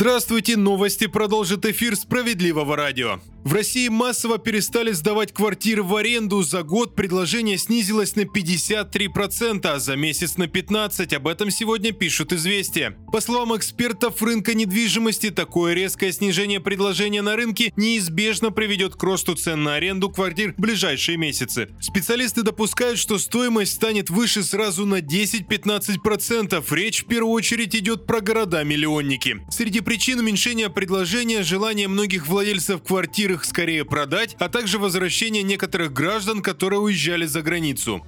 Здравствуйте, новости продолжит эфир «Справедливого радио». В России массово перестали сдавать квартиры в аренду. За год предложение снизилось на 53%, а за месяц на 15%. Об этом сегодня пишут «Известия». По словам экспертов рынка недвижимости, такое резкое снижение предложения на рынке неизбежно приведет к росту цен на аренду квартир в ближайшие месяцы. Специалисты допускают, что стоимость станет выше сразу на 10-15%. Речь в первую очередь идет про города-миллионники. Среди причин уменьшения предложения – желание многих владельцев квартир их скорее продать, а также возвращение некоторых граждан, которые уезжали за границу.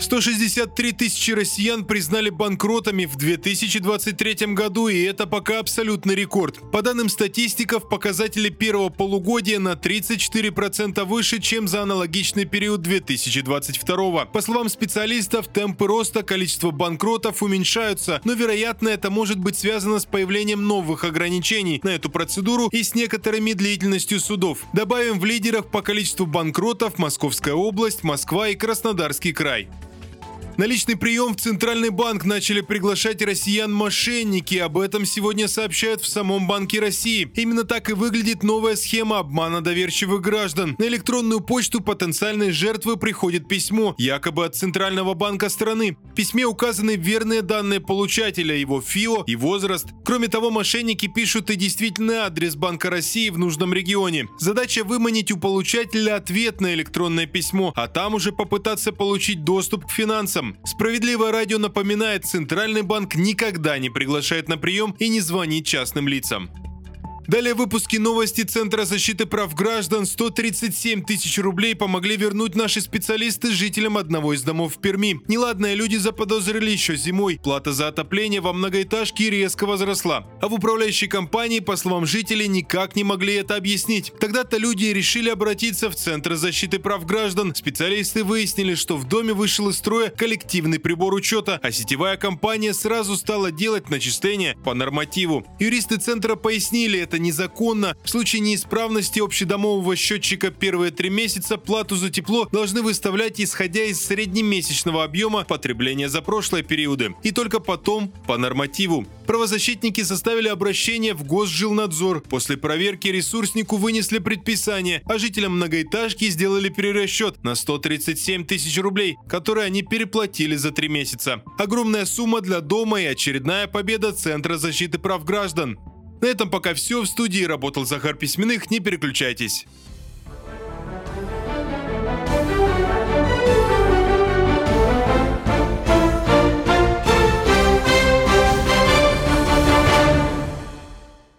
163 тысячи россиян признали банкротами в 2023 году, и это пока абсолютный рекорд. По данным статистиков, показатели первого полугодия на 34% выше, чем за аналогичный период 2022. По словам специалистов, темпы роста количества банкротов уменьшаются, но вероятно это может быть связано с появлением новых ограничений на эту процедуру и с некоторыми длительностью судов. Добавим в лидерах по количеству банкротов Московская область, Москва и Краснодарский край. На личный прием в Центральный банк начали приглашать россиян-мошенники. Об этом сегодня сообщают в самом Банке России. Именно так и выглядит новая схема обмана доверчивых граждан. На электронную почту потенциальной жертвы приходит письмо, якобы от Центрального банка страны. В письме указаны верные данные получателя, его ФИО и возраст. Кроме того, мошенники пишут и действительный адрес Банка России в нужном регионе. Задача выманить у получателя ответ на электронное письмо, а там уже попытаться получить доступ к финансам этом. Справедливое радио напоминает, Центральный банк никогда не приглашает на прием и не звонит частным лицам. Далее выпуски новости Центра защиты прав граждан. 137 тысяч рублей помогли вернуть наши специалисты жителям одного из домов в Перми. Неладные люди заподозрили еще зимой. Плата за отопление во многоэтажке резко возросла. А в управляющей компании, по словам жителей, никак не могли это объяснить. Тогда-то люди решили обратиться в Центр защиты прав граждан. Специалисты выяснили, что в доме вышел из строя коллективный прибор учета, а сетевая компания сразу стала делать начисления по нормативу. Юристы Центра пояснили, это это незаконно. В случае неисправности общедомового счетчика первые три месяца плату за тепло должны выставлять исходя из среднемесячного объема потребления за прошлые периоды. И только потом по нормативу. Правозащитники составили обращение в Госжилнадзор. После проверки ресурснику вынесли предписание, а жителям многоэтажки сделали перерасчет на 137 тысяч рублей, которые они переплатили за три месяца. Огромная сумма для дома и очередная победа Центра защиты прав граждан. На этом пока все. В студии работал Захар Письменных. Не переключайтесь.